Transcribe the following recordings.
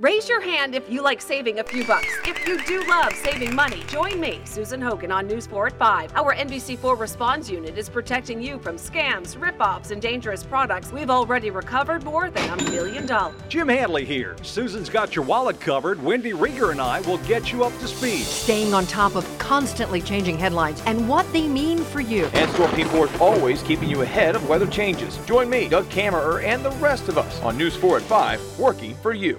Raise your hand if you like saving a few bucks. If you do love saving money, join me, Susan Hogan, on News 4 at 5. Our NBC4 Response Unit is protecting you from scams, ripoffs, and dangerous products. We've already recovered more than a million dollars. Jim Handly here. Susan's got your wallet covered. Wendy Rieger and I will get you up to speed. Staying on top of constantly changing headlines and what they mean for you. And Store People is always keeping you ahead of weather changes. Join me, Doug Kammerer, and the rest of us on News 4 at 5, working for you.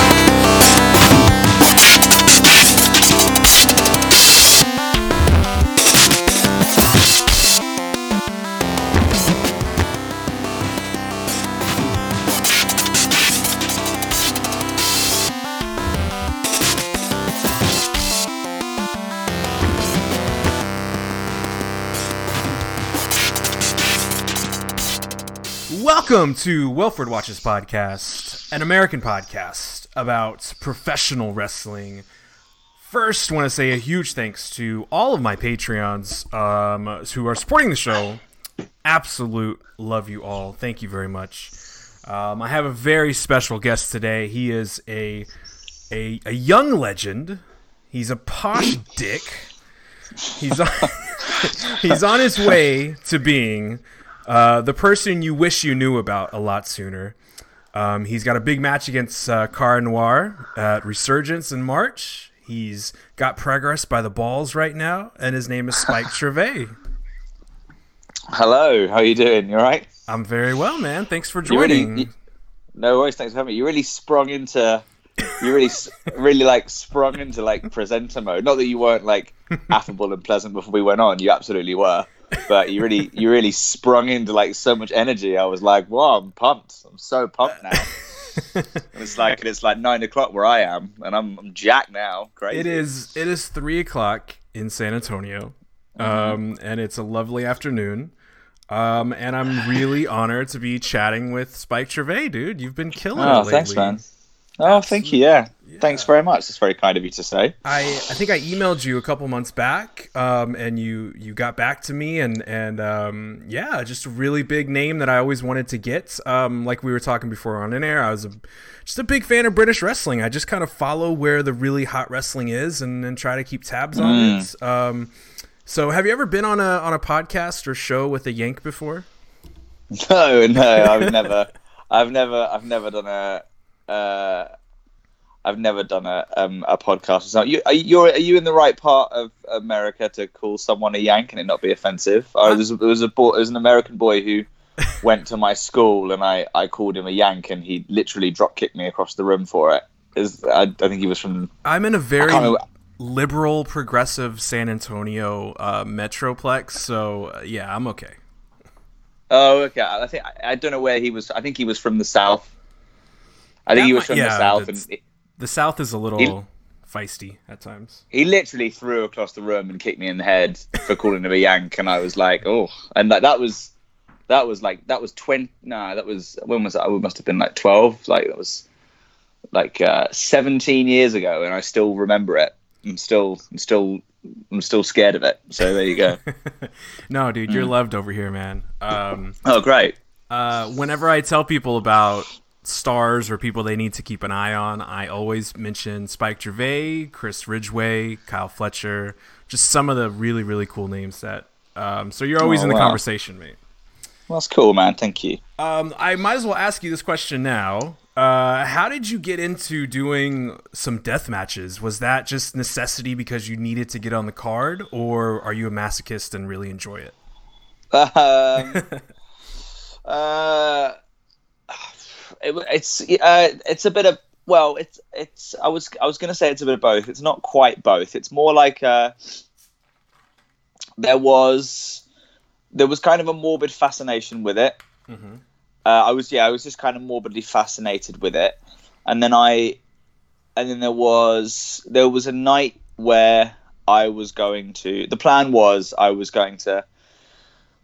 Welcome to Wilfred Watches Podcast, an American podcast about professional wrestling. First, want to say a huge thanks to all of my Patreons um, who are supporting the show. Absolute love you all. Thank you very much. Um, I have a very special guest today. He is a a, a young legend. He's a posh dick. He's on, he's on his way to being uh, the person you wish you knew about a lot sooner. Um, he's got a big match against uh, Cara Noir at Resurgence in March. He's got progress by the balls right now, and his name is Spike Trivet. Hello, how are you doing? You all right? I'm very well, man. Thanks for You really- joining. you- no worries, thanks for having me. You really sprung into, you really, really like sprung into like presenter mode. Not that you weren't like affable and pleasant before we went on. You absolutely were, but you really, you really sprung into like so much energy. I was like, wow, I'm pumped. I'm so pumped now. and it's like it's like nine o'clock where I am, and I'm, I'm jacked now. Crazy. It is it is three o'clock in San Antonio, Mm-hmm. um, and it's a lovely afternoon. Um, and I'm really honored to be chatting with Spike Trivet, dude. You've been killing it Oh, lately. thanks, man. Oh, thank you. Yeah. Thanks very much. That's very kind of you to say. I, I think I emailed you a couple months back, um, and you you got back to me, and and um, yeah, just a really big name that I always wanted to get. Um, like we were talking before on an air, I was a, just a big fan of British wrestling. I just kind of follow where the really hot wrestling is, and, and try to keep tabs on it. Um, so, have you ever been on a on a podcast or show with a Yank before? No, no, I've never, I've never, I've never done a, uh, I've never done a um, a podcast. or something. You, are you are you in the right part of America to call someone a Yank and it not be offensive? There's a, there was a boy, there was an American boy who went to my school and I, I called him a Yank and he literally drop kicked me across the room for it. Is I, I think he was from I'm in a very liberal, progressive San Antonio uh, metroplex, so uh, yeah, I'm okay. Oh, okay. I think I, I don't know where he was. I think he was from the south. I think That he was might- from yeah, the south, and The South is a little feisty at times. he literally threw across the room and kicked me in the head for calling him a yank, and I was like, oh, and like that was that was like that was twenty. Nah, that was when was that? I must have been like twelve. Like that was like uh, seventeen years ago, and I still remember it. I'm still, I'm still, I'm still scared of it. So there you go. No, dude, you're loved over here, man. Um, oh, great. uh, whenever I tell people about stars or people they need to keep an eye on, I always mention Spike Trivet, Chris Ridgeway, Kyle Fletcher, just some of the really, really cool names that. Um, so you're always Oh, in the wow. conversation, mate. Well, that's cool, man. Thank you. Um, I might as well ask you this question now. Uh, how did you get into doing some death matches? Was that just necessity because you needed to get on the card, or are you a masochist and really enjoy it? Um, uh, it, it's uh, it's a bit of well, it's it's. I was I was going to say it's a bit of both. It's not quite both. It's more like uh, there was there was kind of a morbid fascination with it. Uh, I was yeah, I was just kind of morbidly fascinated with it, and then I, and then there was there was a night where I was going to. The plan was I was going to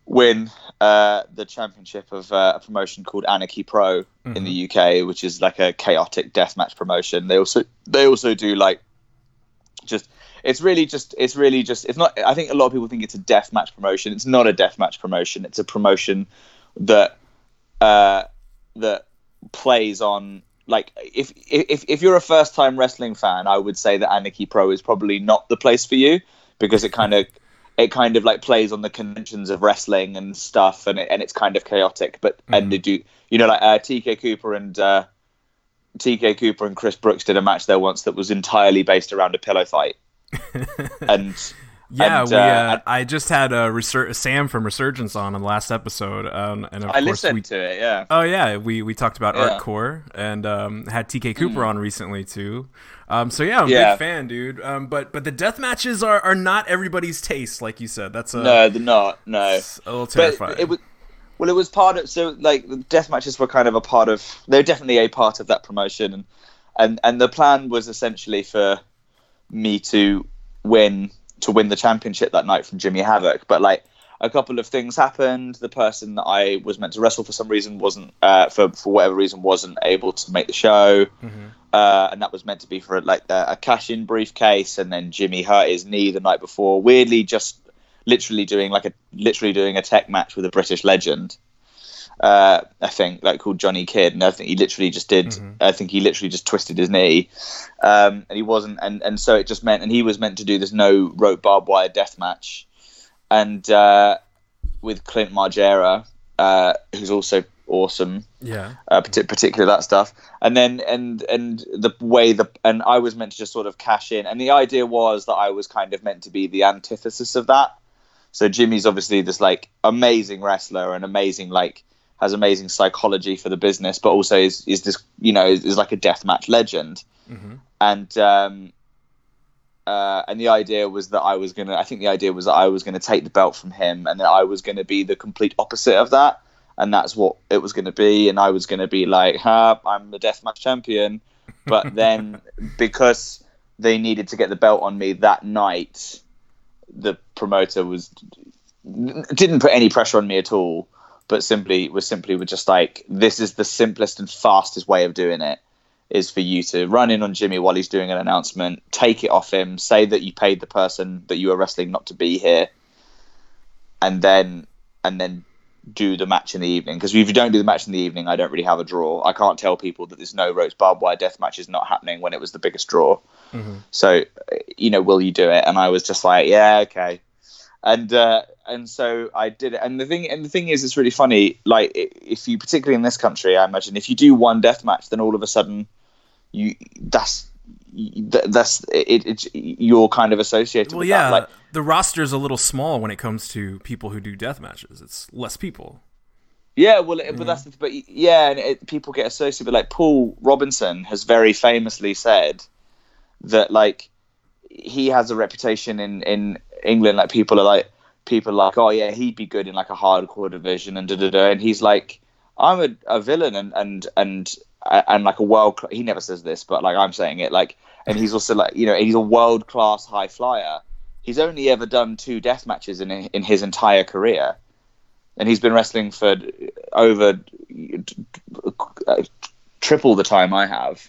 win uh, the championship of uh, a promotion called Anarchy Pro in the UK, which is like a chaotic deathmatch promotion. They also they also do like just it's really just it's really just it's not. I think a lot of people think it's a death match promotion. It's not a death match promotion. It's a promotion that uh, that plays on like if if if you're a first time wrestling fan, I would say that Anarchy Pro is probably not the place for you because it kind of it kind of like plays on the conventions of wrestling and stuff, and it, and it's kind of chaotic. But Mm-hmm. and they do you know like uh, TK Cooper and uh, TK Cooper and Chris Brooks did a match there once that was entirely based around a pillow fight, and Yeah, and, we. uh, Uh, I just had uh, Resur- Sam from Resurgence on in the last episode, um, and of I course listened we. to it. Yeah, Oh yeah, we we talked about Yeah. Mm. Artcore and um, had TK Cooper on recently too. Um, so yeah, I'm a Yeah. big fan, dude. Um, but but the death matches are, are not everybody's taste, like you said. That's a, no, they're not. No, it's a little terrifying. But it was well, it was part of so like the death matches were kind of a part of. They're definitely a part of that promotion, and and and the plan was essentially for me to win to win the championship that night from Jimmy Havoc. But like a couple of things happened. The person that I was meant to wrestle for some reason wasn't uh, for for whatever reason wasn't able to make the show. Uh, and that was meant to be for like a, a cash-in briefcase, and then Jimmy hurt his knee the night before. Weirdly, just literally doing like a literally doing a tech match with a British legend. Uh, I think like called Johnny Kidd, and I think he literally just did. I think he literally just twisted his knee, um, and he wasn't, and and so it just meant, and he was meant to do this no rope barbed wire death match, and uh, with Clint Margera, uh, who's also awesome yeah. uh, particularly that stuff. And then and and the way the and I was meant to just sort of cash in, and the idea was that I was kind of meant to be the antithesis of that. So Jimmy's obviously this like amazing wrestler and amazing like has amazing psychology for the business, but also is is this you know is, is like a deathmatch legend. And um, uh, and the idea was that I was gonna. I think the idea was that I was gonna take the belt from him, and that I was gonna be the complete opposite of that, and that's what it was gonna be. And I was gonna be like, "Ha, I'm the deathmatch champion," but then because they needed to get the belt on me that night, the promoter was didn't put any pressure on me at all, but simply was simply was just like, "This is the simplest and fastest way of doing it." is for you to run in on Jimmy while he's doing an announcement, take it off him, say that you paid the person that you were wrestling not to be here, and then and then do the match in the evening. Because if you don't do the match in the evening, I don't really have a draw. I can't tell people that there's no ropes barbed wire death match is not happening when it was the biggest draw. So, uh, you know, will you do it? And I was just like, yeah, okay. And uh, and so I did it. And the thing and the thing is, it's really funny. Like if you, particularly in this country, I imagine if you do one death match, then all of a sudden you that's th- that's it, it's you're kind of associated Well, with yeah. that. Like, the roster's a little small when it comes to people who do death matches. It's less people. yeah, well, but that's the, but yeah, and it, people get associated. But like Paul Robinson has very famously said that like he has a reputation in in England. Like people are like people are like, oh yeah, he'd be good in like a hardcore division and da da da. And he's like, I'm a, a villain and and and and like a world. He never says this, but like I'm saying it. Like, and he's also like you know he's a world class high flyer. He's only ever done two death matches in in his entire career, and he's been wrestling for over uh, triple the time I have.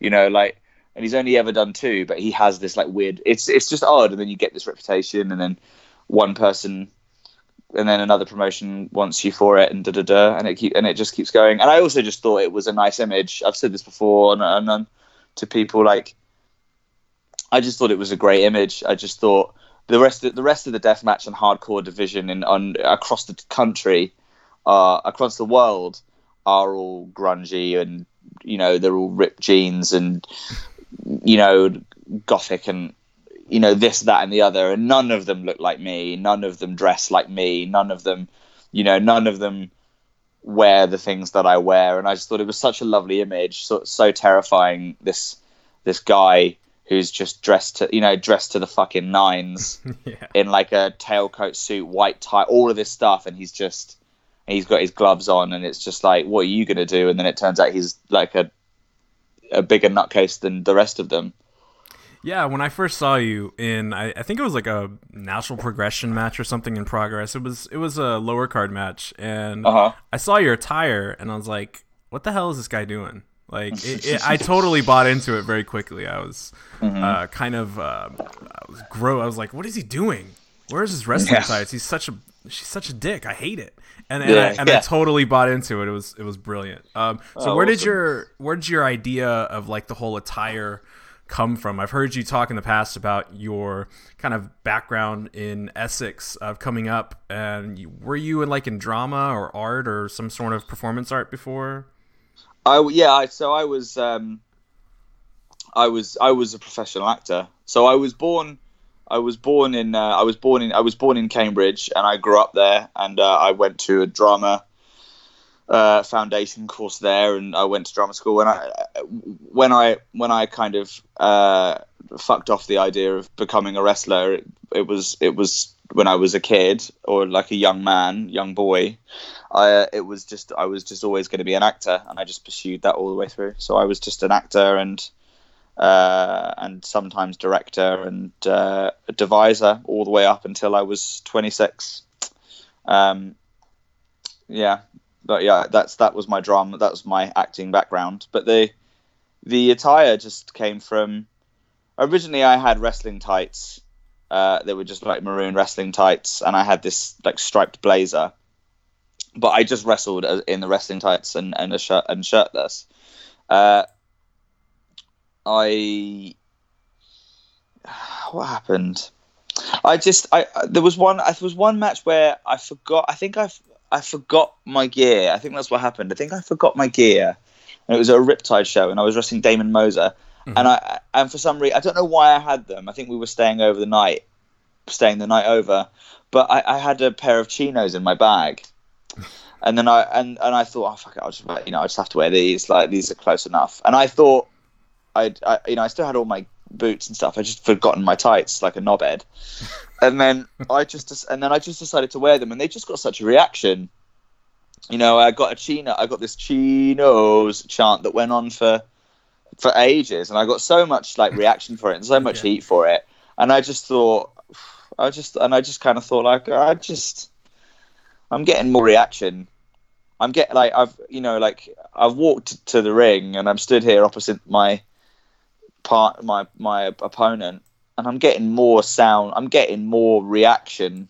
You know, like, and he's only ever done two, but he has this like weird. It's it's just odd, and then you get this reputation, and then one person, and then another promotion wants you for it, and da da da, and it keep and it just keeps going. And I also just thought it was a nice image. I've said this before, and, and, and to people like, I just thought it was a great image. I just thought the rest of the rest of the deathmatch and hardcore division in on across the country, uh, across the world, are all grungy and you know they're all ripped jeans and you know gothic and you know this that and the other. And none of them look like me. None of them dress like me. None of them you know none of them wear the things that i wear. And i just thought it was such a lovely image. So, so terrifying this this guy who's just dressed to you know dressed to the fucking nines Yeah. in like a tailcoat suit white tie all of this stuff and he's just he's got his gloves on and it's just like what are you going to do and then it turns out he's like a a bigger nutcase than the rest of them Yeah, when I first saw you in, I, I think it was like a natural progression match or something in progress. It was it was a lower card match, and Uh-huh. I saw your attire, and I was like, "What the hell is this guy doing? Like it, it, I totally bought into it very quickly. I was uh, kind of uh, I was grow. I was like, what is he doing? Where's his wrestling Yeah. He's such a she's such a dick. I hate it. And and, I, Yeah, I totally bought into it. It was it was brilliant. Um, so Oh, where did your where did your idea of like the whole attire come from? I've heard you talk in the past about your kind of background in Essex of coming up, and you, were you in like in drama or art or some sort of performance art before? I yeah. I, so I was um, I was I was a professional actor. So I was born. I was born in. Uh, I was born in. I was born in Cambridge, and I grew up there. And uh, I went to a drama uh, foundation course there, and I went to drama school. And I, when I when I kind of uh, fucked off the idea of becoming a wrestler, it, it was it was when I was a kid or like a young man, young boy. I, uh, it was just I was just always going to be an actor, and I just pursued that all the way through. So I was just an actor and uh, and sometimes director and uh, a deviser all the way up until I was 26. Um, yeah, but yeah, that's that was my drama. That was my acting background. But the the attire just came from originally I had wrestling tights. Uh, they were just like maroon wrestling tights, and I had this like striped blazer. But I just wrestled in the wrestling tights and, and a shirt and shirtless. Uh, I what happened? I just I I- there was one there was one match where I forgot. I think I I forgot my gear. I think that's what happened. I think I forgot my gear. And it was a Riptide show, and I was wrestling Damon Moser. Mm-hmm. And I and for some reason I don't know why I had them. I think we were staying over the night, staying the night over. But I, I had a pair of chinos in my bag, and then I and, and I thought, oh fuck it, I'll just you know I just have to wear these. Like these are close enough. And I thought, I'd I, you know I still had all my boots and stuff. I just forgotten my tights like a knobhead. And then I just and then I just decided to wear them, and they just got such a reaction. You know, I got a chino. I got this chinos chant that went on for for ages, and I got so much like reaction for it and so much Yeah. heat for it. And I just thought, I just and I just kind of thought like I just I'm getting more reaction. I'm getting like I've you know like I've walked to the ring and I'm stood here opposite my part my my opponent and I'm getting more sound. I'm getting more reaction.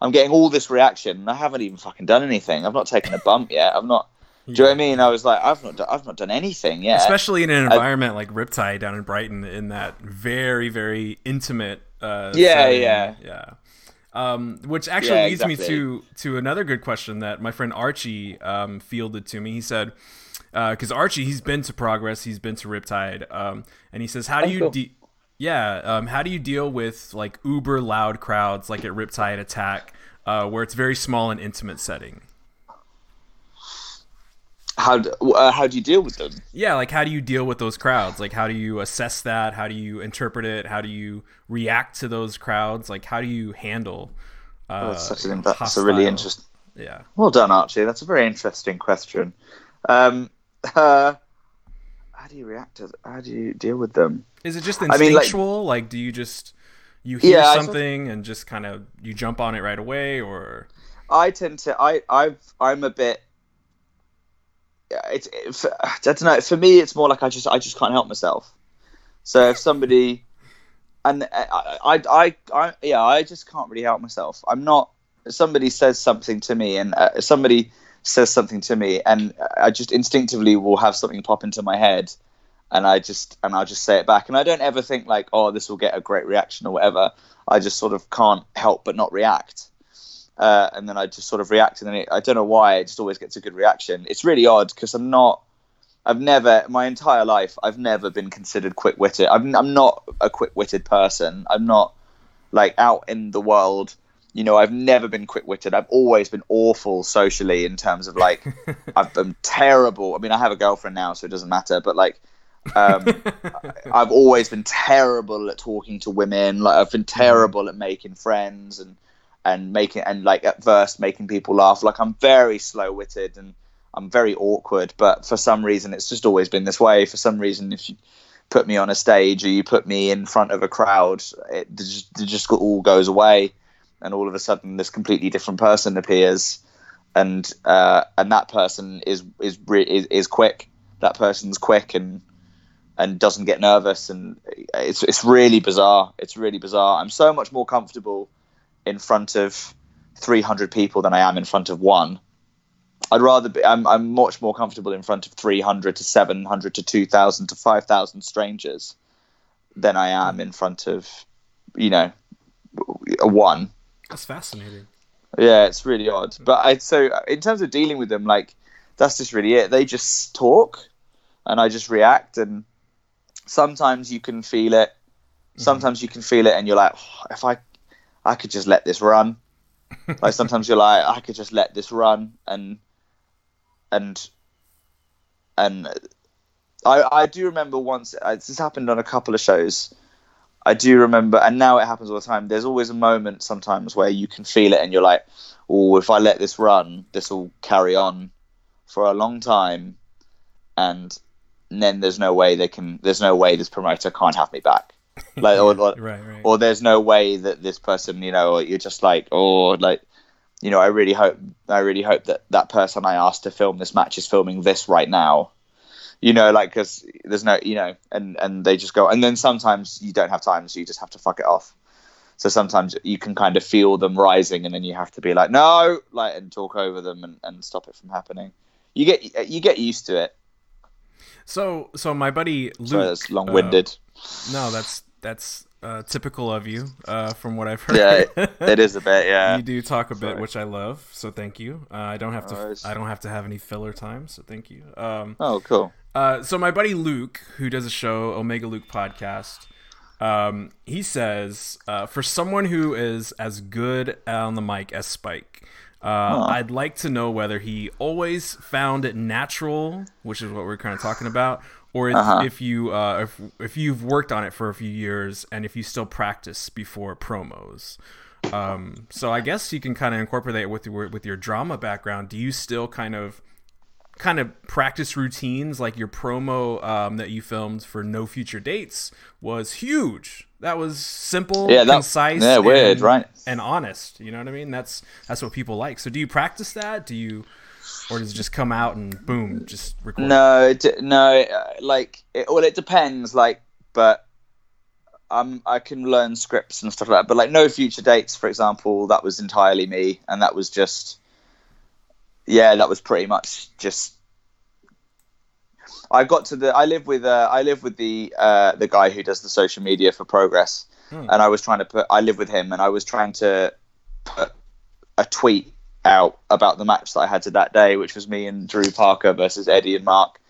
I'm getting all this reaction. And I haven't even fucking done anything. I've not taken a bump yet. I've not. Do you know what I mean? I was like, I've not, do- I've not done anything yet. especially in an environment like Riptide down in Brighton, in that very very intimate. Uh, Yeah, setting. yeah. yeah. Um, which actually Yeah, leads me to to another good question that my friend Archie um, fielded to me. He said, because Archie he's been to Progress, he's been to Riptide, um, and he says, how do Oh, you cool. de- yeah, um, how do you deal with like uber loud crowds like at Riptide Attack, uh, where it's very small and intimate setting? How do, uh, how do you deal with them? Yeah, like how do you deal with those crowds? Like how do you assess that? How do you interpret it? How do you react to those crowds? Like how do you handle? Uh, That's such an that's a really interesting. Yeah, Well done, Archie. That's a very interesting question. Um, uh, how do you react to? How do you deal with them? is it just I mean, like- instinctual? like, do you just you hear Yeah, something and just kind of you jump on it right away, or I tend to. I I've I'm a bit. It's it, I don't know. For me, it's more like I just I just can't help myself. So if somebody, and I I I, I yeah I just can't really help myself. I'm not. Somebody says something to me, and uh, somebody says something to me, and I just instinctively will have something pop into my head, and I just and I'll just say it back, and I don't ever think like, oh, this will get a great reaction or whatever. I just sort of can't help but not react uh, and then I just sort of react, and then it, I don't know why it just always gets a good reaction. It's really odd because I'm not. I've never, my entire life, I've never been considered quick-witted. I'm, I'm not a quick-witted person. I'm not like out in the world. You know, I've never been quick-witted. I've always been awful socially in terms of like, I've been terrible. I mean, I have a girlfriend now, so it doesn't matter. But like, um, I've always been terrible at talking to women. Like, I've been terrible at making friends and and making and like at first making people laugh. Like I'm very slow witted and I'm very awkward, but for some reason it's just always been this way. For some reason, if you put me on a stage or you put me in front of a crowd, it just, it just all goes away, and all of a sudden this completely different person appears, and uh, and that person is is, is is quick that person's quick and and doesn't get nervous and it's it's really bizarre. It's really bizarre. I'm so much more comfortable in front of 300 people than I am in front of one. I'd rather be. I'm, I'm much more comfortable in front of 300 to 700 to 2,000 to 5,000 strangers than I am in front of, you know, a one. That's fascinating. Yeah, it's really odd. But I so in terms of dealing with them, like that's just really it. They just talk, and I just react. And sometimes you can feel it. Mm-hmm. Sometimes you can feel it, and you're like, "Oh, if I, I could just let this run. like sometimes you're like, I could just let this run, and and and I I do remember once this happened on a couple of shows. I do remember, and now it happens all the time. There's always a moment sometimes where you can feel it, and you're like, "Oh, if I let this run, this will carry on for a long time," and then there's no way they can. There's no way this promoter can't have me back. Like, or, or, Right, right. or there's no way that this person, you know, or you're just like, oh, like, you know, I really hope, I really hope that that person I asked to film this match is filming this right now. You know, like, because there's no, you know, and and they just go, and then sometimes you don't have time, so you just have to fuck it off. So sometimes you can kind of feel them rising, and then you have to be like, no, like, and talk over them and, and stop it from happening. You get you get used to it. So, so my buddy Luke. So it's long winded. uh, no, that's that's uh, typical of you, uh, from what I've heard. yeah, it is a bit. Yeah. you do talk a bit, Sorry. which I love. So thank you. Uh, I don't have to. I don't have to have any filler time. So thank you. Um, Oh, cool. Uh, so my buddy Luke, who does a show, Omega Luke podcast, um, he says uh, for someone who is as good on the mic as Spike, uh, I'd like to know whether he always found it natural, which is what we're kind of talking about, or if, if you uh, if if you've worked on it for a few years and if you still practice before promos. Um, so I guess you can kind of incorporate it with your with your drama background. Do you still kind of kind of practice routines like your promo um, that you filmed for no future dates was huge that was simple Yeah, that- concise yeah, weird, and, right. and honest you know what i mean that's that's what people like so do you practice that do you or does it just come out and boom just record No, it, no, uh, like it, well, it depends. Like, but um, I can learn scripts and stuff like that. But like, no future dates, for example, that was entirely me, and that was just, yeah, that was pretty much just. I got to the. I live with. Uh, I live with the uh, the guy who does the social media for Progress, and I was trying to put. I live with him, and I was trying to put a tweet out about the match that I had to that day, which was me and Drew Parker versus Eddie and Mark.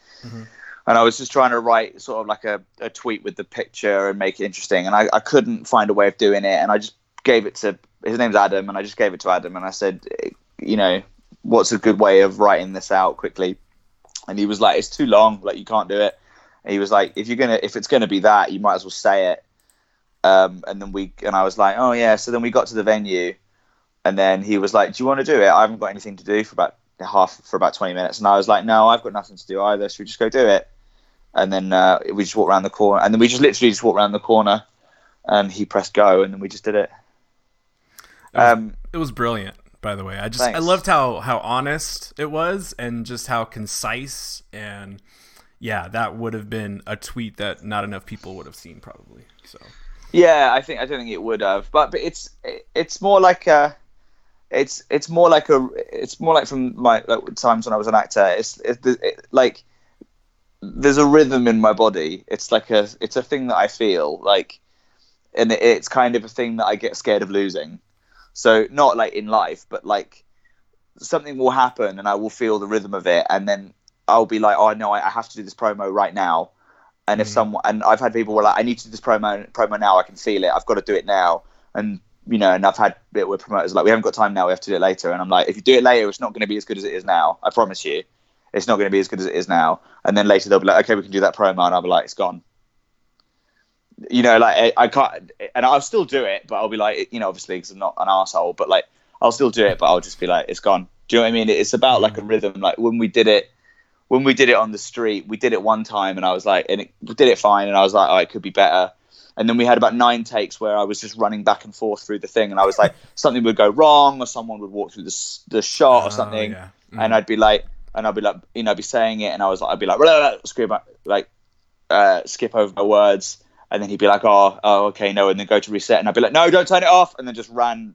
And I was just trying to write sort of like a, a tweet with the picture and make it interesting. And I, I couldn't find a way of doing it. And I just gave it to his name's Adam. And I just gave it to Adam. And I said, you know, what's a good way of writing this out quickly? And he was like, it's too long. Like, you can't do it. And he was like, if you're going to, if it's going to be that, you might as well say it. Um, and then we, and I was like, oh yeah. So then we got to the venue and then he was like, "Do you want to do it? I haven't got anything to do for about half for about twenty minutes." And I was like, "No, I've got nothing to do either. Should we just go do it?" And then uh, we just walked around the corner, and then we just literally just walked around the corner, and he pressed go, and then we just did it. Um, it was brilliant by the way i just i loved how how honest it was and just how concise and yeah that would have been a tweet that not enough people would have seen probably so yeah, I think I don't think it would have, but but it's it's more like a. It's it's more like a it's more like from my like times when I was an actor. It's it, it, like there's a rhythm in my body. It's like a it's a thing that I feel like, and it, it's kind of a thing that I get scared of losing. So not like in life, but like something will happen and I will feel the rhythm of it, and then I'll be like, oh no, I, I have to do this promo right now. And if mm. someone and I've had people were like, I need to do this promo promo now. I can feel it. I've got to do it now. And you know, and I've had bit where promoters like, we haven't got time now. We have to do it later. And I'm like, if you do it later, it's not going to be as good as it is now. I promise you, it's not going to be as good as it is now. And then later they'll be like, okay, we can do that promo, and I'll be like, it's gone. You know, like I, I can't, and I'll still do it, but I'll be like, you know, obviously because I'm not an asshole, but like I'll still do it, but I'll just be like, it's gone. Do you know what I mean? It's about like a rhythm. Like when we did it, when we did it on the street, we did it one time, and I was like, and it, we did it fine, and I was like, oh, it could be better. And then we had about nine takes where I was just running back and forth through the thing, and I was like, something would go wrong, or someone would walk through the the shot or Oh, something, yeah. and I'd be like, and I'd be like, you know, I'd be saying it, and I was like, I'd be like, blah, blah, like, uh, skip over my words, and then he'd be like, oh, oh, okay, no, and then go to reset, and I'd be like, no, don't turn it off, and then just run,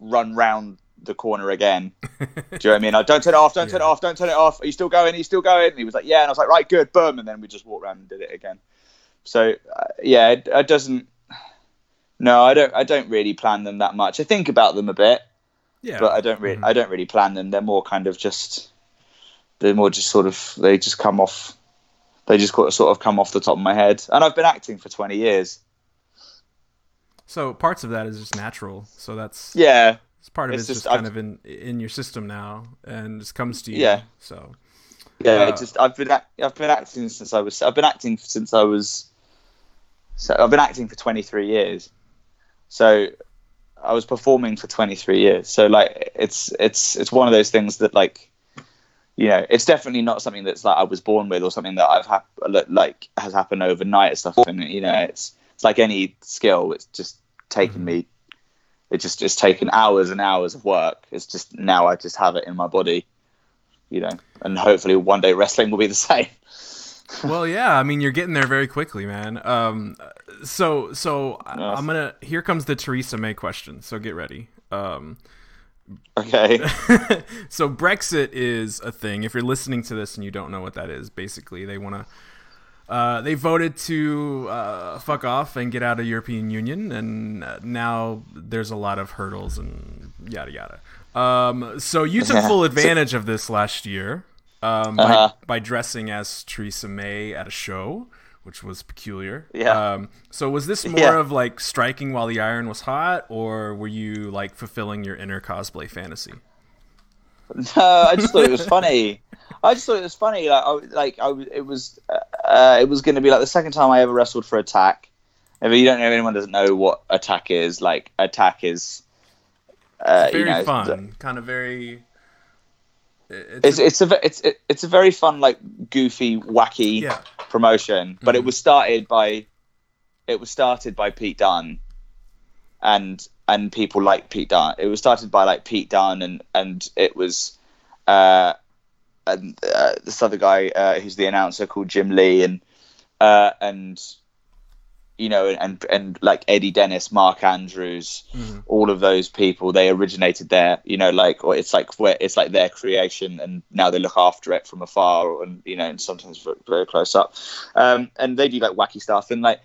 run round the corner again. Do you know what I mean? Like, don't turn it off, don't turn it off, don't turn it off. Are you still going? Are you still going? And he was like, yeah, and I was like, right, good, boom, and then we just walked around and did it again. So uh, yeah, it, it doesn't. No, I don't. I don't really plan them that much. I think about them a bit, Yeah. but I don't really. I don't really plan them. They're more kind of just. They're more just sort of. They just come off. They just sort of come off the top of my head. And I've been acting for twenty years. So parts of that is just natural. So that's Yeah, it's part of it's it's just, just- kind of in in your system now, and just comes to you. Yeah. So yeah. Uh, it just I've been act- I've been acting since I was. I've been acting since I was. So I've been acting for twenty three years. So I was performing for 23 years. So like it's it's it's one of those things that like you know, it's definitely not something that's like I was born with or something that I've hap- like has happened overnight and stuff. And you know, it's it's like any skill. It's just taken me. It just it's taken hours and hours of work. It's just now I just have it in my body, you know, and hopefully one day wrestling will be the same. well, yeah. I mean, you're getting there very quickly, man. Um, so so Yes. I'm gonna. Here comes the Theresa May question. So get ready. Um, Okay. so Brexit is a thing. If you're listening to this and you don't know what that is, basically they want to. Uh, they voted to uh, fuck off and get out of European Union, and uh, now there's a lot of hurdles and yada yada. Um, so you took full advantage of this last year um, Uh-huh. by, by dressing as Theresa May at a show, which was peculiar. Yeah. Um, so was this more Yeah. of like striking while the iron was hot, or were you like fulfilling your inner cosplay fantasy? No, I just thought it was funny. I just thought it was funny. Like, I, like I, it was, uh, it was going to be like the second time I ever wrestled for Attack. If you don't know, if anyone doesn't know what Attack is, like Attack is, uh, very you know, fun, kind of very. It's it's a it's it's a very fun, like goofy, wacky Yeah. promotion. But Mhm. it was started by, it was started by Pete Dunne, and and people like Pete Dunne. It was started by like Pete Dunne, and and it was, uh, and uh, this other guy uh, who's the announcer called Jim Lee, and uh, and you know, and and like Eddie Dennis, Mark Andrews, all of those people, they originated there. You know, like or it's like where it's like their creation, and now they look after it from afar, and you know, and sometimes very, very close up. Um, and they do like wacky stuff, and like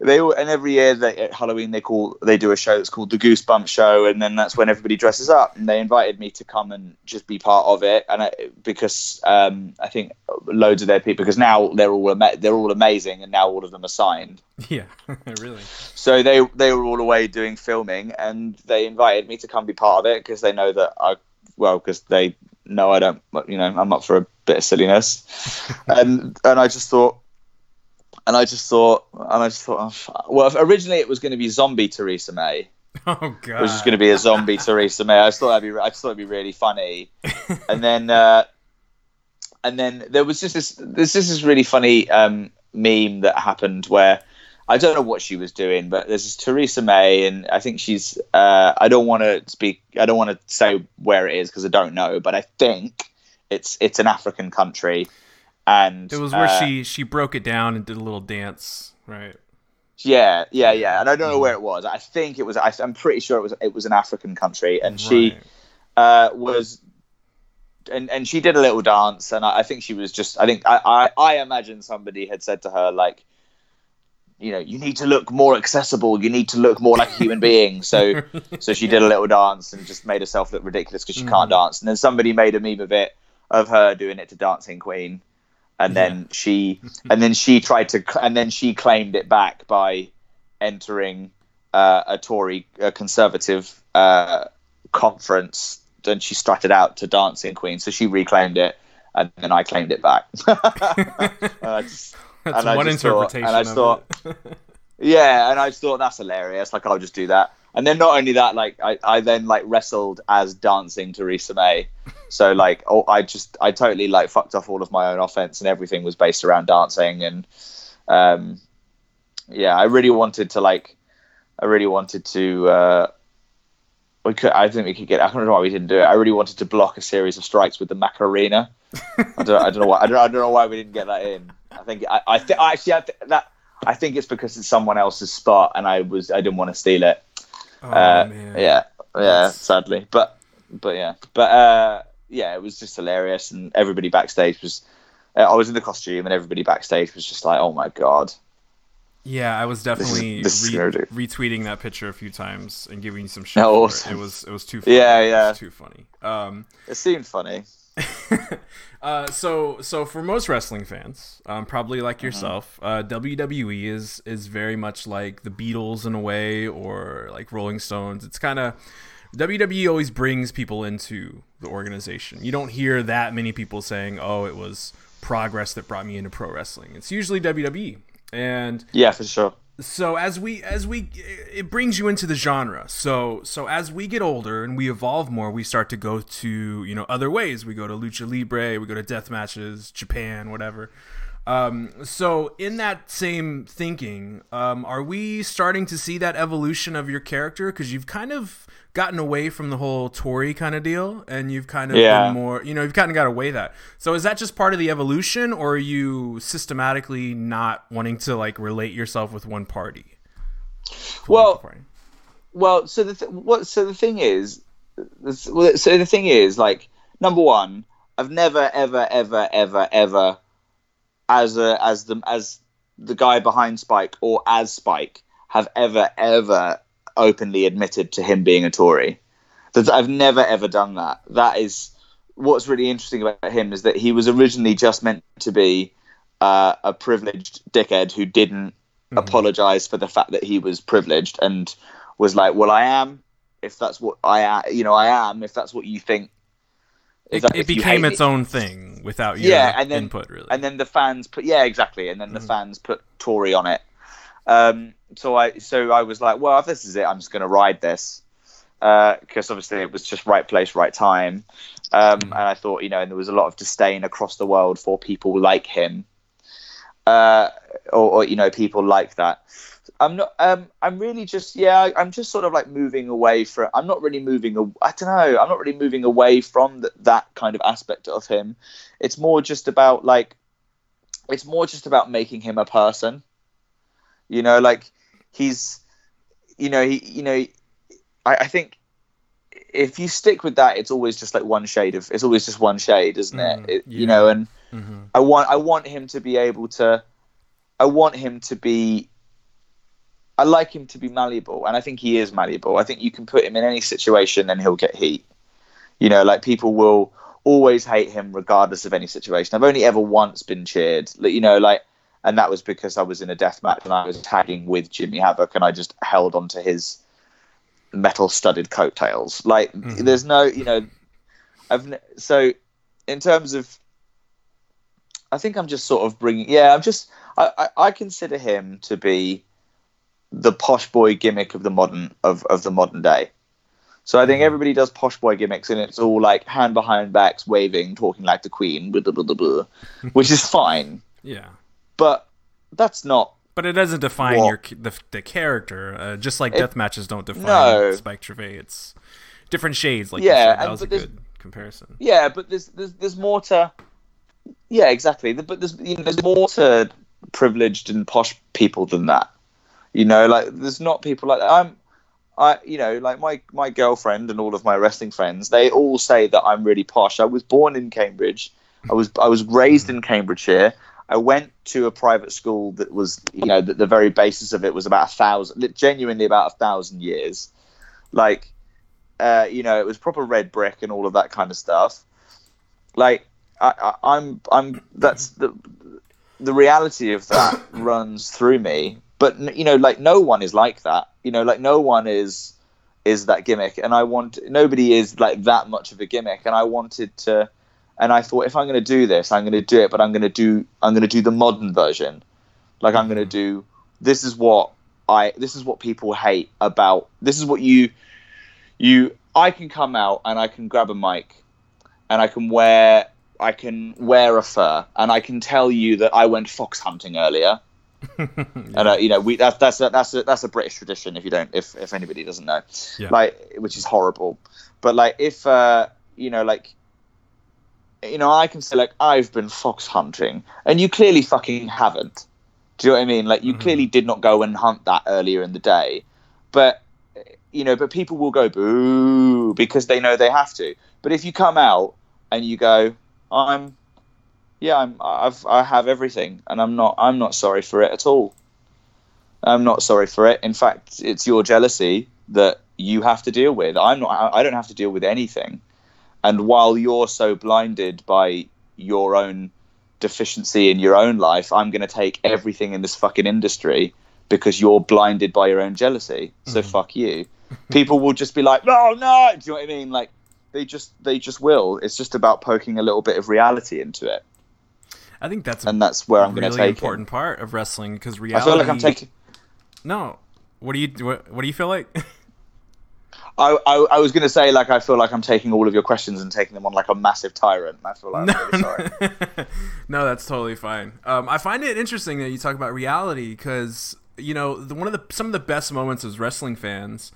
they all, and every year they, at Halloween they call they do a show that's called the Goosebump Show, and then that's when everybody dresses up. And they invited me to come and just be part of it, and I, because um, I think loads of their people because now they're all ama- they're all amazing, and now all of them are signed. Yeah, really. So they they were all away doing filming, and they invited me to come be part of it because they know that I well because they know I don't you know I'm up for a bit of silliness, and and I just thought. And I just thought, and I just thought, oh, well, originally it was going to be zombie Theresa May, Oh god. it was just going to be a zombie Theresa May. I just thought that'd be, I just thought it'd be really funny. And then, uh, and then there was just this, this, this is really funny um, meme that happened where I don't know what she was doing, but there's this Theresa May, and I think she's. Uh, I don't want to speak. I don't want to say where it is because I don't know, but I think it's it's an African country, and It was where uh, she she broke it down and did a little dance, right? Yeah, yeah, yeah, and I don't know where it was. I think it was. I, I'm pretty sure it was. It was an African country, and she Right. uh, was, and and she did a little dance, and I, I think she was just. I think I, I I imagine somebody had said to her like, you know, you need to look more accessible. You need to look more like a human being. So so she did a little dance and just made herself look ridiculous because she can't dance. And then somebody made a meme of it of her doing it to Dancing Queen, and then she and then she tried to and then she claimed it back by entering uh, a Tory a conservative uh, conference. Then she strutted out to Dancing Queen, so she reclaimed it, and then I claimed it back. And just- That's and one just thought- interpretation and I of thought, it. yeah, and I just thought that's hilarious. Like I'll just do that. And then not only that, like I, I then like wrestled as dancing Theresa May. So like oh, I just I totally like fucked off all of my own offense and everything was based around dancing and um yeah, I really wanted to like I really wanted to uh we could. I think we could get. I don't know why we didn't do it. I really wanted to block a series of strikes with the Macarena. I don't. I don't know why. I don't, I don't know why we didn't get that in. I think. I. I think. Actually, I th- that. I think it's because it's someone else's spot, and I was. I didn't want to steal it. Oh, uh, yeah. Yeah. That's- Sadly, but. But yeah. But uh, yeah, it was just hilarious, and everybody backstage was. Uh, I was in the costume, and everybody backstage was just like, "Oh my god." Yeah, I was definitely this is re- gonna retweeting that picture a few times and giving you some shit. Oh, awesome. it. it was it was too funny. Yeah, It was yeah. too funny. Um, It seemed funny. uh, so so for most wrestling fans, um, probably like yourself, uh, WWE is is very much like the Beatles in a way, or like Rolling Stones. It's kind of WWE always brings people into the organization. You don't hear that many people saying, "Oh, it was progress that brought me into pro wrestling." It's usually WWE, and Yeah, for sure. So as we as we it brings you into the genre. So so as we get older and we evolve more we start to go to you know other ways. We go to lucha libre we go to death matches japan whatever. Um, so in that same thinking um, are we starting to see that evolution of your character? Because you've kind of gotten away from the whole Tory kind of deal and you've kind of Yeah. been more you know you've kind of got away that so is that just part of the evolution or are you systematically not wanting to like relate yourself with one party Well, Party. Well, so the th- what? So the thing is, this- well, so the thing is, like, number one, I've never, ever, ever, ever, ever, as a as the as the guy behind Spike or as Spike, have ever, ever openly admitted to him being a Tory. That I've never ever done that. That is what's really interesting about him is that he was originally just meant to be uh, a privileged dickhead who didn't apologize for the fact that he was privileged and was like, "Well, I am. If that's what I am, you know, I am. If that's what you think." it, that- it became its me." own thing without your Yeah, and then- input really and then the fans put yeah exactly and then the fans put tory on it um so i so i was like well if this is it i'm just going to ride this. Because obviously it was just right place right time. Um and i thought you know and there was a lot of disdain across the world for people like him. Uh or, or you know people like that. I'm not um i'm really just yeah i'm just sort of like moving away from i'm not really moving I don't know i'm not really moving away from th- that kind of aspect of him. It's more just about like it's more just about making him a person you know like he's you know he you know i, I think if you stick with that it's always just like one shade of it's always just one shade isn't Mm, it, it yeah. you know and Mhm. i want i want him to be able to i want him to be i like him to be malleable and i think he is malleable i think you can put him in any situation and he'll get heat you know like people will always hate him regardless of any situation i've only ever once been cheered you know like and that was because i was in a death match and i was tagging with jimmy havoc and i just held onto his metal studded coattails like Mhm. there's no you know i've n- so in terms of i think i'm just sort of bringing yeah i'm just i i, I consider him to be the posh boy gimmick of the modern of, of the modern day so I think everybody does posh boy gimmicks, and it's all like hand behind backs, waving, talking like the queen, blah, blah, blah, blah, blah, which is fine. yeah But that's not. but it doesn't define Well- your the, the character uh, just like It- death matches don't define No. spike Trivet. it's different shades like Yeah, that and- was a good comparison Yeah, but there's there's, there's more to. Yeah, exactly. But there's you know, there's more to privileged and posh people than that. You know, like there's not people like that. I'm. I, you know, like my my girlfriend and all of my wrestling friends, they all say that I'm really posh. I was born in Cambridge. I was I was raised in Cambridgeshire. I went to a private school that was, you know, that the very basis of it was about a thousand, genuinely about a thousand years. Like, uh, you know, it was proper red brick and all of that kind of stuff. Like, I, I, I'm, I'm. That's the the reality of that runs through me. But you know, like no one is like that. You know, like no one is is that gimmick, and I want nobody is like that much of a gimmick, and I wanted to. And I thought, if I'm going to do this, I'm going to do it, but I'm going to do I'm going to do the modern version. Like I'm going to do this is what I this is what people hate about this is what you you I can come out and I can grab a mic and I can wear I can wear a fur and I can tell you that I went fox hunting earlier and uh, you know we that's that's a, that's a, that's a British tradition. If you don't, if if anybody doesn't know, Yeah. like which is horrible. But like if uh, you know like you know I can say like I've been fox hunting, and you clearly fucking haven't. Do you know what I mean? Like you mm-hmm. clearly did not go and hunt that earlier in the day, but you know, but people will go boo because they know they have to. But if you come out and you go, I'm, yeah, I'm, I've, I have everything, and I'm not, I'm not sorry for it at all. I'm not sorry for it. In fact, it's your jealousy that you have to deal with. I'm not. I don't have to deal with anything. And while you're so blinded by your own deficiency in your own life, I'm going to take everything in this fucking industry because you're blinded by your own jealousy. So mm-hmm. fuck you. People will just be like, "Oh no," do you know what I mean? Like they just they just will. It's just about poking a little bit of reality into it, I think that's and that's where a I'm going really to take important it. part of wrestling because reality. I feel like I'm taking. No, what do you what, what do you feel like? I, I, I was going to say like I feel like I'm taking all of your questions and taking them on like a massive tyrant. I feel like I'm really sorry. no, that's totally fine. Um, I find it interesting that you talk about reality because you know the, one of the some of the best moments as wrestling fans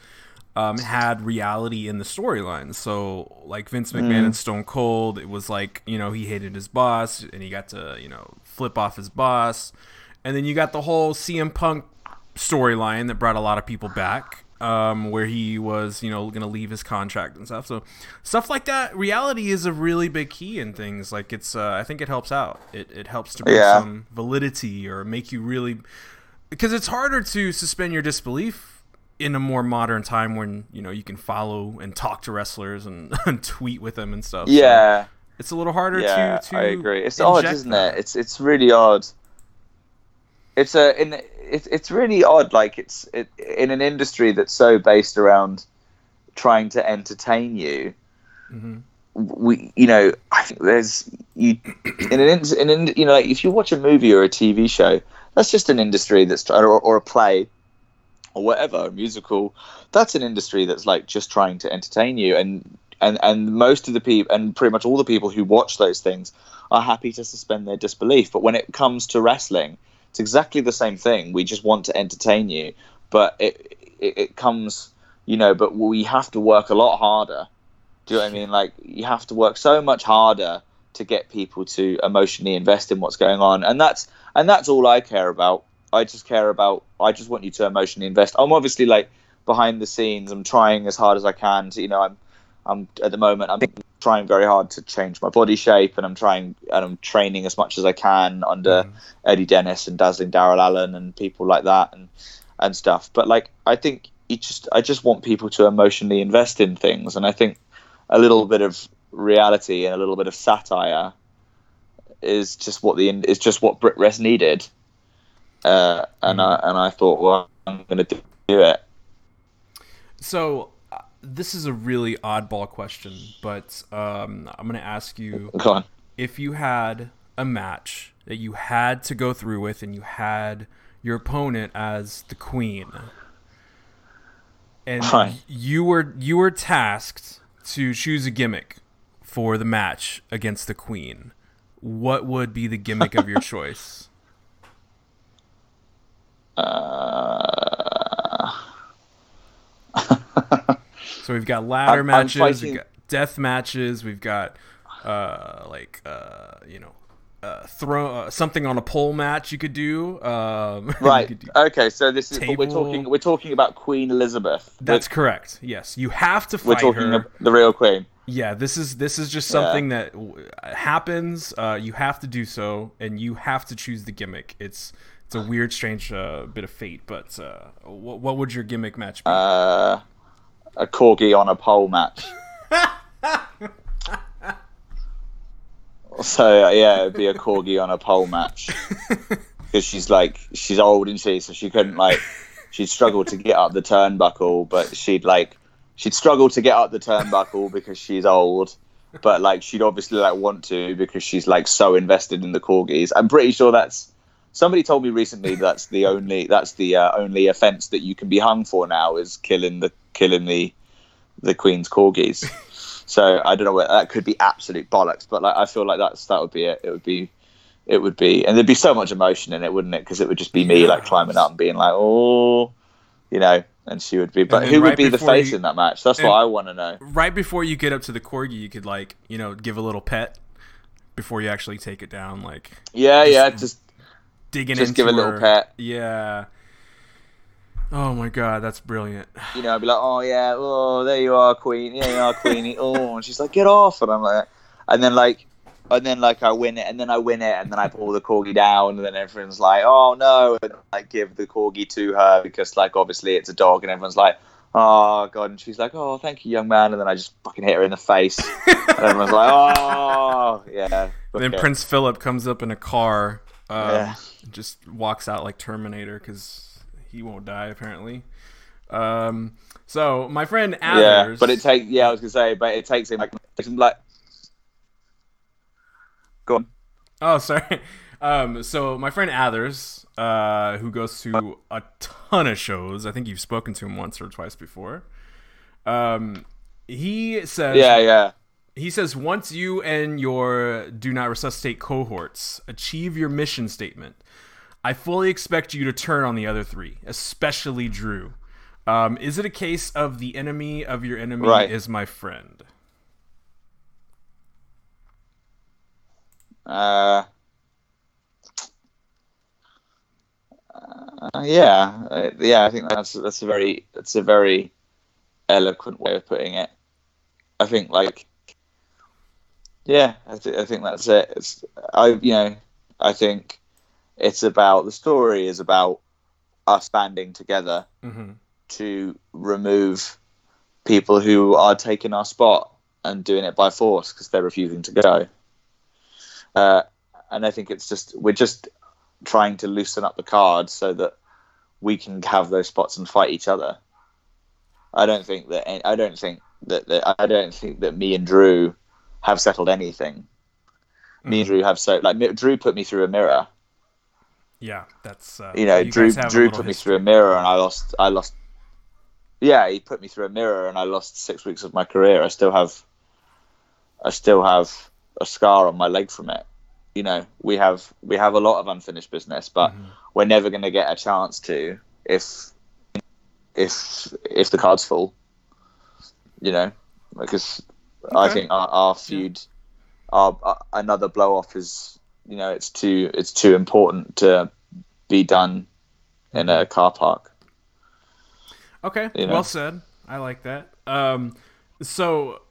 um, had reality in the storyline. So like Vince McMahon and Stone Cold, it was like you know he hated his boss and he got to you know flip off his boss, and then you got the whole CM Punk storyline that brought a lot of people back. Um, where he was, you know, gonna leave his contract and stuff. So stuff like that. Reality is a really big key in things. Like it's, uh, I think it helps out. It it helps to bring Yeah. some validity or make you really, because it's harder to suspend your disbelief in a more modern time when you know you can follow and talk to wrestlers and, and tweet with them and stuff. So Yeah, it's a little harder yeah, to, to I agree. It's odd, isn't that. it? It's it's really odd. It's a in it's it's really odd. Like it's it, in an industry that's so based around trying to entertain you. Mm-hmm. We, you know, I think there's you in an in, in an, you know, like if you watch a movie or a TV show, that's just an industry that's or, or a play or whatever, a musical. That's an industry that's like just trying to entertain you, and and and most of the people, and pretty much all the people who watch those things, are happy to suspend their disbelief. But when it comes to wrestling, it's exactly the same thing. We just want to entertain you, but it it, it comes, you know, but we have to work a lot harder. Do you know what I mean? Like you have to work so much harder to get people to emotionally invest in what's going on, and that's and that's all I care about. I just care about. I just want you to emotionally invest. I'm obviously like behind the scenes. I'm trying as hard as I can to, you know, I'm, I'm at the moment. I'm trying very hard to change my body shape, and I'm trying and I'm training as much as I can under Eddie Dennis and Dazzling Daryl Allen and people like that and and stuff. But like, I think you just, I just want people to emotionally invest in things, and I think a little bit of reality and a little bit of satire is just what the is just what Brit Wres needed. Uh, and I and I thought, well, I'm going to do it. So this is a really oddball question, but um, I'm going to ask you if you had a match that you had to go through with, and you had your opponent as the queen, and Fine. you were you were tasked to choose a gimmick for the match against the queen. What would be the gimmick of your choice? Uh, So we've got ladder I'm- I'm matches, fighting- we've got death matches, we've got uh, like uh, you know uh, throw uh, something on a pole match you could do. Um, right. could do- Okay. So this is we're talking we're talking about Queen Elizabeth. That's correct. Yes, you have to fight we're talking her. the real Queen. Yeah, this is this is just something that w- happens. Uh, you have to do so, and you have to choose the gimmick. It's it's a weird, strange uh, bit of fate. But uh, what, what would your gimmick match be? Uh, a corgi on a pole match. so yeah, it'd be a corgi on a pole match because she's like she's old and she so she couldn't like she'd struggle to get up the turnbuckle, but she'd like she'd struggle to get up the turnbuckle because she's old. But like she'd obviously like want to because she's like so invested in the corgis. I'm pretty sure that's somebody told me recently that's the only that's the uh, only offense that you can be hung for now is killing the killing the the queen's corgis. so I don't know whether that could be absolute bollocks, but like I feel like that's that would be it. It would be it would be, and there'd be so much emotion in it, wouldn't it? Because it would just be me like climbing up and being like, oh, you know, and she would be. But who right would be the face you- in that match? That's what I want to know. Right before you get up to the corgi, you could like you know give a little pet before you actually take it down, like Yeah, yeah, just digging in just give a little her. pet. Yeah. Oh my god, that's brilliant. You know, I'd be like, oh yeah, oh there you are, Queen, yeah, you are, Queenie. oh, and she's like, get off, and I'm like, and then like. And then, like, I win it, and then I win it, and then I pull the corgi down, and then everyone's like, "Oh no!" And I give the corgi to her because, like, obviously it's a dog, and everyone's like, "Oh god!" And she's like, "Oh, thank you, young man." And then I just fucking hit her in the face, and everyone's like, "Oh, yeah." Then. Prince Philip comes up in a car, um, Yeah. just walks out like Terminator because he won't die apparently. Um, so my friend Yeah, but it takes. Yeah, I was gonna say, but it takes him like, like. Go on. Oh, sorry. Um, so my friend Athers, uh, who goes to a ton of shows, I think you've spoken to him once or twice before. Um, he says, Yeah, yeah. he says once you and your do not resuscitate cohorts achieve your mission statement, I fully expect you to turn on the other three, especially Drew. Um, is it a case of the enemy of your enemy Right. is my friend? Uh, uh, yeah, uh, yeah. I think that's that's a very that's a very eloquent way of putting it. I think like, yeah, I, th- I think that's it. It's I you know I think it's about the story is about us banding together Mm-hmm. to remove people who are taking our spot and doing it by force because they're refusing to go. Uh, and I think it's just we're just trying to loosen up the cards so that we can have those spots and fight each other. I don't think that I don't think that, that I don't think that me and Drew have settled anything. Me and Drew have so like Drew put me through a mirror. Yeah, that's uh, You know, guys Drew Drew put me history. through a mirror and I lost I lost. Yeah, he put me through a mirror and I lost six weeks of my career. I still have. I still have a scar on my leg from it. You know, we have we have a lot of unfinished business, but Mm-hmm. we're never going to get a chance to if if if the cards fall. You know, because I think our, our feud, our, uh, another blow off is you know it's too it's too important to be done in a car park. Okay, you know. well said. I like that. Um, so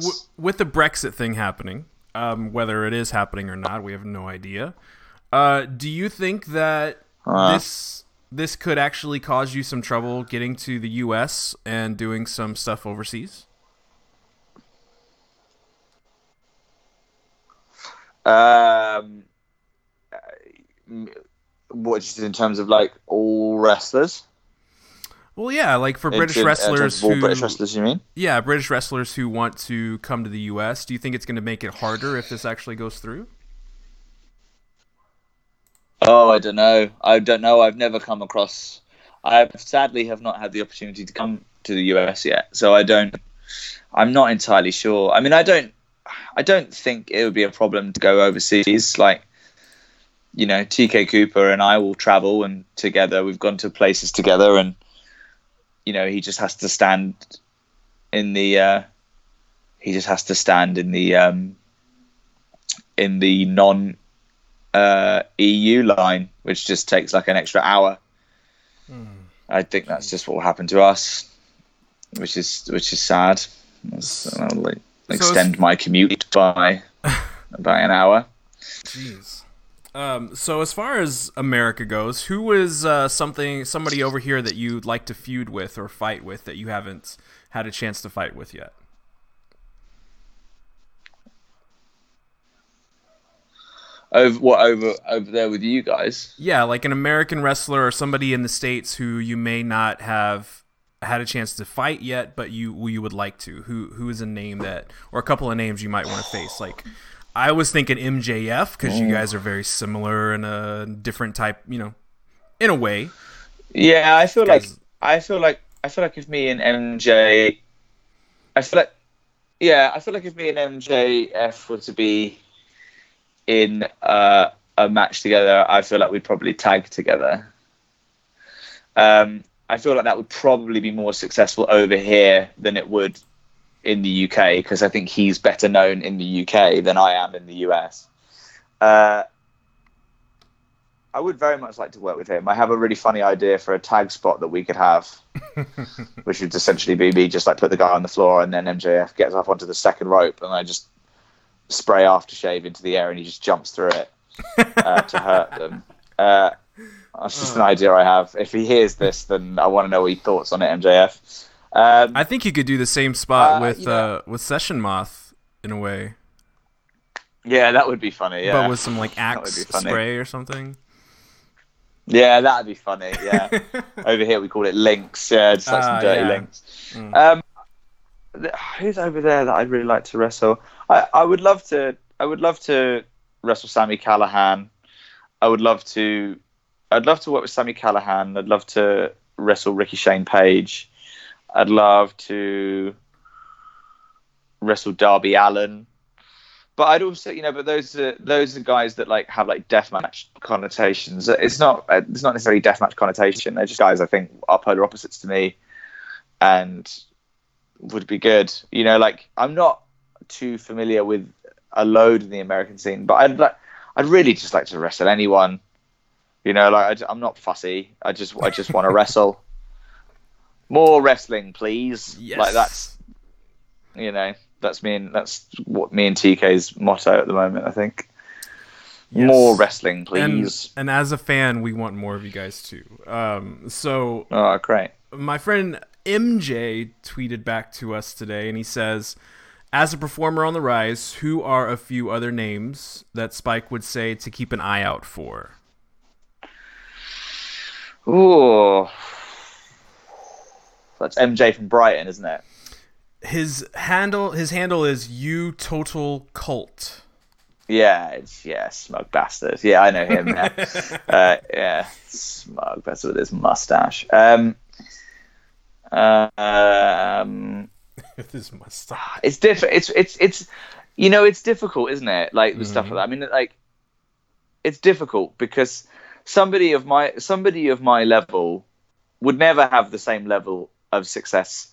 w- with the Brexit thing happening, um, whether it is happening or not, we have no idea. Uh, do you think that Uh. this this could actually cause you some trouble getting to the U.S. and doing some stuff overseas? Um, what just in terms of like all wrestlers? Well, yeah, like for British uh, in wrestlers all who, British wrestlers, you mean? yeah, British wrestlers who want to come to the U.S. Do you think it's going to make it harder if this actually goes through? Oh, I don't know. I don't know. I've never come across. I sadly have not had the opportunity to come to the US yet, so I don't. I'm not entirely sure. I mean, I don't. I don't think it would be a problem to go overseas. Like, you know, TK Cooper and I will travel, and together we've gone to places together, and you know, he just has to stand in the. Uh, he just has to stand in the um, in the non uh, EU line, which just takes like an extra hour. I think that's just what will happen to us, which is which is sad. I'll like, extend my commute by by an hour. Jeez. Um, so as far as America goes, who is uh, something somebody over here that you'd like to feud with or fight with that you haven't had a chance to fight with yet? Over what over over there with you guys? Yeah, like an American wrestler or somebody in the states who you may not have had a chance to fight yet, but you you would like to. Who who is a name that or a couple of names you might want to face? Like I was thinking MJF because you guys are very similar in a different type, you know, in a way. Yeah, I feel like I feel like I feel like if me and MJ, I feel like yeah, I feel like if me and MJF were to be in uh, a match together, I feel like we'd probably tag together. Um, I feel like that would probably be more successful over here than it would in the UK because I think he's better known in the UK than I am in the US. Uh, I would very much like to work with him. I have a really funny idea for a tag spot that we could have, which would essentially be me just like put the guy on the floor and then MJF gets up onto the second rope and I just spray aftershave into the air and he just jumps through it uh, to hurt them. Uh, that's just an idea I have. If he hears this, then I want to know what he thoughts on it, MJF. Um, I think you could do the same spot Uh, with yeah. uh, with Session Moth in a way, yeah, that would be funny. Yeah, but with some like Axe spray or something. Yeah, that'd be funny. Yeah, over here we call it Lynx. Yeah, just like Ah, some dirty yeah. Lynx. Um, th- who's over there that I'd really like to wrestle? I, I would love to. I would love to wrestle Sami Callihan. I would love to. I'd love to work with Sami Callihan. I'd love to wrestle Ricky Shane Page. I'd love to wrestle Darby Allin. But I'd also, you know, but those are those are guys that like have like deathmatch connotations. It's not it's not necessarily deathmatch connotation. They're just guys I think are polar opposites to me, and would be good. You know, like I'm not too familiar with a load in the American scene, but I'd like I'd really just like to wrestle anyone. You know, like I, am not fussy. I just I just want to wrestle. More wrestling, please. Yes. Like that's you know that's me and that's what me and TK's motto at the moment. I think. Yes. More wrestling, And, please. and as a fan, we want more of you guys too. Um, so oh, great. my friend MJ tweeted back to us today, and he says, "As a performer on the rise, who are a few other names that Spike would say to keep an eye out for?" Ooh. That's MJ from Brighton, isn't it? His handle, his handle is you total cult. Yeah, it's yeah, smug bastard. Yeah, I know him. Yeah, uh, yeah smug bastard with his mustache. Um, uh, um, With his mustache. it's different. It's it's it's you know it's difficult, isn't it? Like the stuff like that. I mean, like it's difficult because somebody of my somebody of my level would never have the same level of success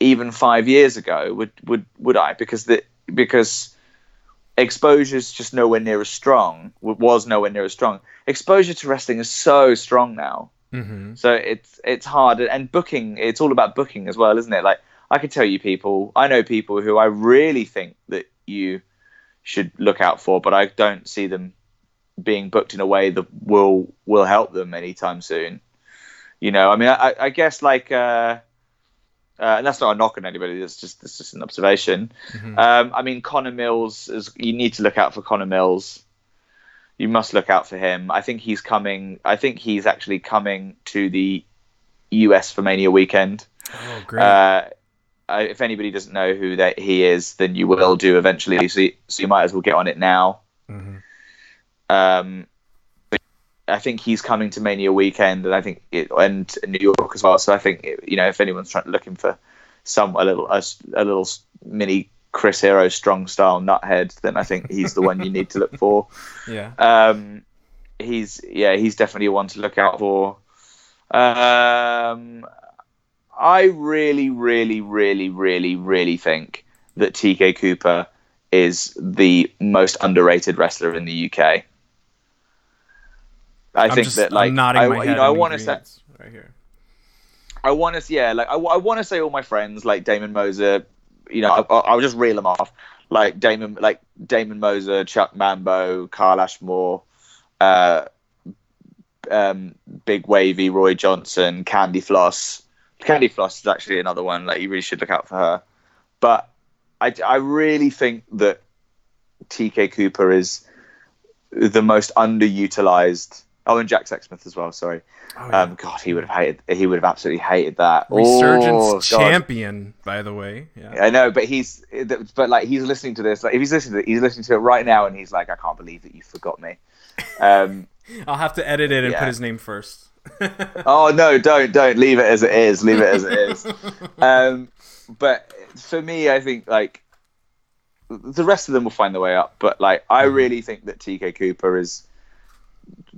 even five years ago. Would would would I? Because the because exposure's just nowhere near as strong. Was nowhere near as strong. Exposure to wrestling is so strong now. Mm-hmm. So it's it's hard and booking. It's all about booking as well, isn't it? Like I could tell you people. I know people who I really think that you should look out for, but I don't see them being booked in a way that will will help them anytime soon. You know, I mean, I, I guess like, uh, uh, and that's not a knock on anybody. That's just that's just an observation. Um, I mean, Connor Mills is. You need to look out for Connor Mills. You must look out for him. I think he's coming. I think he's actually coming to the US for Mania weekend. Oh, great. Uh, if anybody doesn't know who that he is, then you will do eventually. So, you- so you might as well get on it now. Mhm. Um, I think he's coming to Mania weekend, and I think it, and New York as well. So I think you know if anyone's trying looking for some a little a, a little mini Chris Hero strong style nuthead, then I think he's the one you need to look for. yeah. Um, he's yeah, he's definitely one to look out for. Um, I really, really, really, really, really think that TK Cooper is the most underrated wrestler in the UK. I I'm think just, that like I, you know, I want to say right here. I want to, yeah, like I, I want to say all my friends like Damon Moser, you know, I, I'll just reel them off, like Damon, like Damon Moser, Chuck Mambo, Carl Ashmore, uh, um, Big Wavy, Roy Johnson, Candy Floss. Candy Floss is actually another one. Like you really should look out for her. But I, I really think that TK Cooper is the most underutilized. Oh, and Jack Sexsmith as well. Sorry. Oh, yeah. Um, God, he would have hated. He would have absolutely hated that. Resurgence Oh, champion, by the way. Yeah. I know, but he's, but like he's listening to this. Like if he's listening to it, he's listening to it right now, and he's like, I can't believe that you forgot me. Um, I'll have to edit it and Yeah. put his name first. oh no, don't, don't leave it as it is. Leave it as it is. Um, but for me, I think like the rest of them will find their way up. But like, I Mm-hmm. really think that TK Cooper is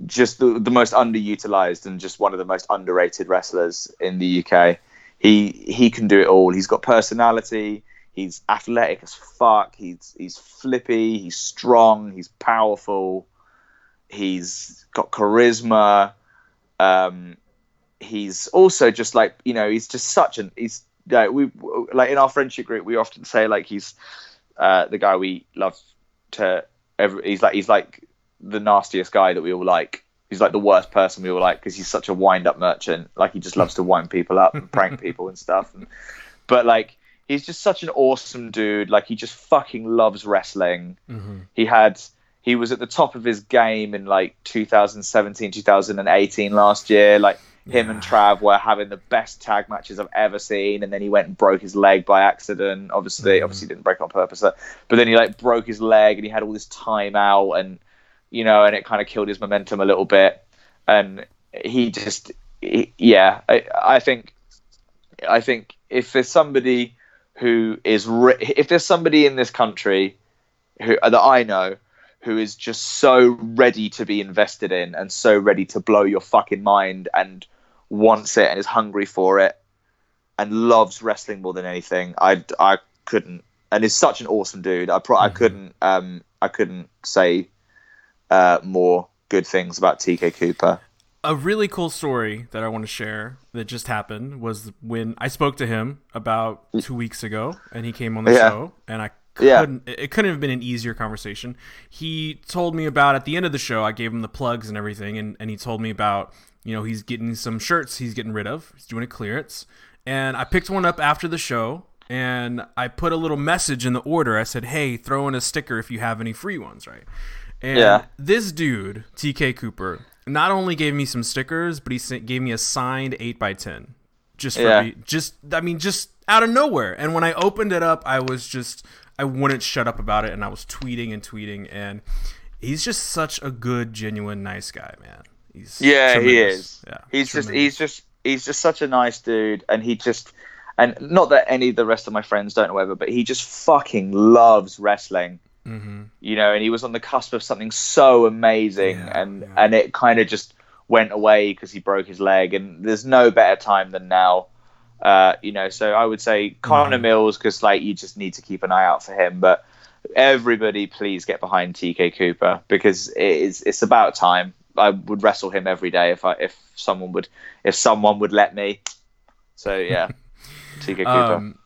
just the, the most underutilized and just one of the most underrated wrestlers in the UK. He he can do it all. He's got personality. He's athletic as fuck. He's he's flippy. He's strong. He's powerful. He's got charisma. Um, he's also just like you know he's just such an he's like we like in our friendship group we often say like he's uh, the guy we love to every, he's like he's like the nastiest guy that we all like. He's like the worst person we all like because he's such a wind up merchant. Like he just loves to wind people up and prank people and stuff. And, but like he's just such an awesome dude. Like he just fucking loves wrestling. Mm-hmm. He had he was at the top of his game in like 2017 2018 last year. Like him and Trav were having the best tag matches I've ever seen, and then he went and broke his leg by accident. Obviously, mm-hmm. obviously didn't break on purpose, but then he like broke his leg, and he had all this time out, and you know, and it kind of killed his momentum a little bit. And he just, he, yeah, I, I think, I think if there's somebody who is, if there's somebody in this country who that I know who is just so ready to be invested in and so ready to blow your fucking mind and wants it and is hungry for it and loves wrestling more than anything. I I couldn't and is such an awesome dude. I pro- I couldn't um I couldn't say uh more good things about TK Cooper. a really cool story that I want to share that just happened was when I spoke to him about two weeks ago, and he came on the Yeah. show, and I couldn't. It couldn't have been an easier conversation. He told me about at the end of the show. I gave him the plugs and everything, and and he told me about you know he's getting some shirts he's getting rid of. He's doing a clearance, and I picked one up after the show. And I put a little message in the order. I said, "Hey, throw in a sticker if you have any free ones, right?" And Yeah. this dude, TK Cooper, not only gave me some stickers, but he sent, gave me a signed 8x10. Just for Yeah. me, just I mean just out of nowhere. And when I opened it up, I was just I wouldn't shut up about it and I was tweeting and tweeting and he's just such a good, genuine, nice guy, man. He's Yeah, he is. Yeah. he's just he's just he's just such a nice dude, and he just and not that any of the rest of my friends don't know ever, but he just fucking loves wrestling. Mm-hmm. You know, and he was on the cusp of something so amazing, Yeah, and yeah. and it kind of just went away because he broke his leg, and there's no better time than now. Uh, you know, so I would say Connor Mm-hmm. Mills because like you just need to keep an eye out for him, but everybody please get behind TK Cooper because it is it's about time. I would wrestle him every day if I if someone would if someone would let me. So yeah, TK Cooper. Um,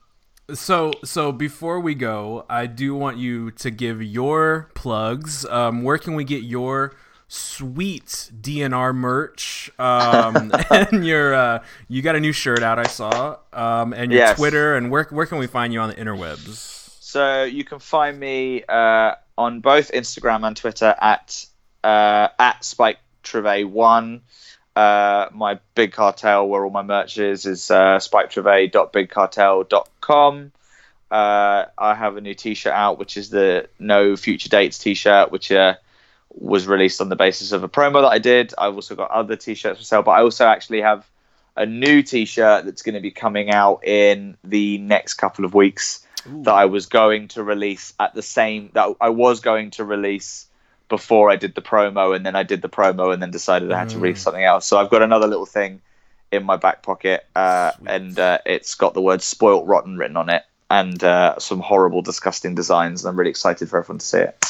so so before we go, I do want you to give your plugs. Um, where can we get your sweet DNR merch? Um, and your uh, you got a new shirt out, I saw. Um, and your Yes. Twitter and where where can we find you on the interwebs? So you can find me uh, on both Instagram and Twitter at uh, at Spike Trivet one. Uh, my big cartel, where all my merch is, is uh, Uh, I have a new T-shirt out, which is the No Future Dates T-shirt, which uh, was released on the basis of a promo that I did. I've also got other T-shirts for sale, but I also actually have a new T-shirt that's going to be coming out in the next couple of weeks that I was going to release at the same that I was going to release before I did the promo, and then I did the promo, and then decided I had to release something else. So I've got another little thing in my back pocket, uh, and uh, it's got the word "spoilt rotten" written on it, and uh, some horrible, disgusting designs. And I'm really excited for everyone to see it.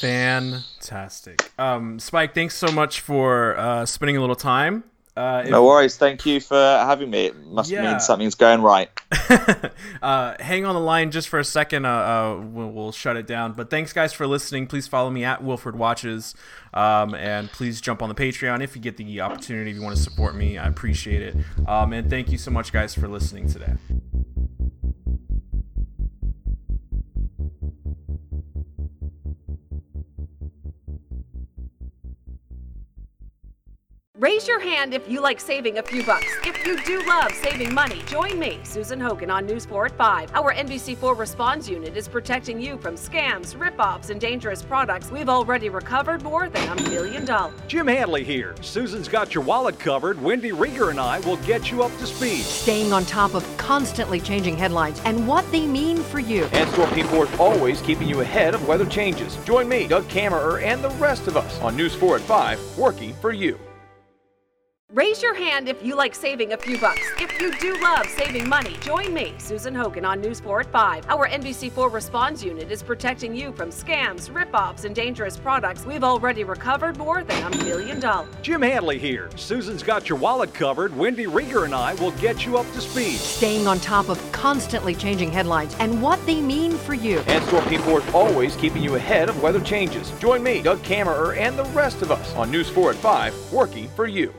Fantastic. Um, Spike, thanks so much for uh, spending a little time. Uh, if- No worries. Thank you for having me. It must Yeah. mean something's going right. uh, hang on the line just for a second. Uh, uh, we'll, we'll shut it down. But thanks, guys, for listening. Please follow me at Wilfred Watches, um, and please jump on the Patreon if you get the opportunity. If you want to support me, I appreciate it. Um, and thank you so much, guys, for listening today. Raise your hand if you like saving a few bucks. If you do love saving money, join me, Susan Hogan, on News 4 at 5. Our NBC4 Response Unit is protecting you from scams, rip-offs, and dangerous products. We've already recovered more than a million dollars. Jim Handly here. Susan's got your wallet covered. Wendy Rieger and I will get you up to speed. Staying on top of constantly changing headlines and what they mean for you. And Storm Team 4 is always keeping you ahead of weather changes. Join me, Doug Kammerer, and the rest of us on News 4 at 5, working for you. Raise your hand if you like saving a few bucks. If you do love saving money, join me, Susan Hogan, on News 4 at 5. Our NBC4 Response Unit is protecting you from scams, rip-offs, and dangerous products. We've already recovered more than a million dollars. Jim Handly here. Susan's got your wallet covered. Wendy Rieger and I will get you up to speed. Staying on top of constantly changing headlines and what they mean for you. And Storm Team 4 is always keeping you ahead of weather changes. Join me, Doug Kammerer, and the rest of us on News 4 at 5, working for you.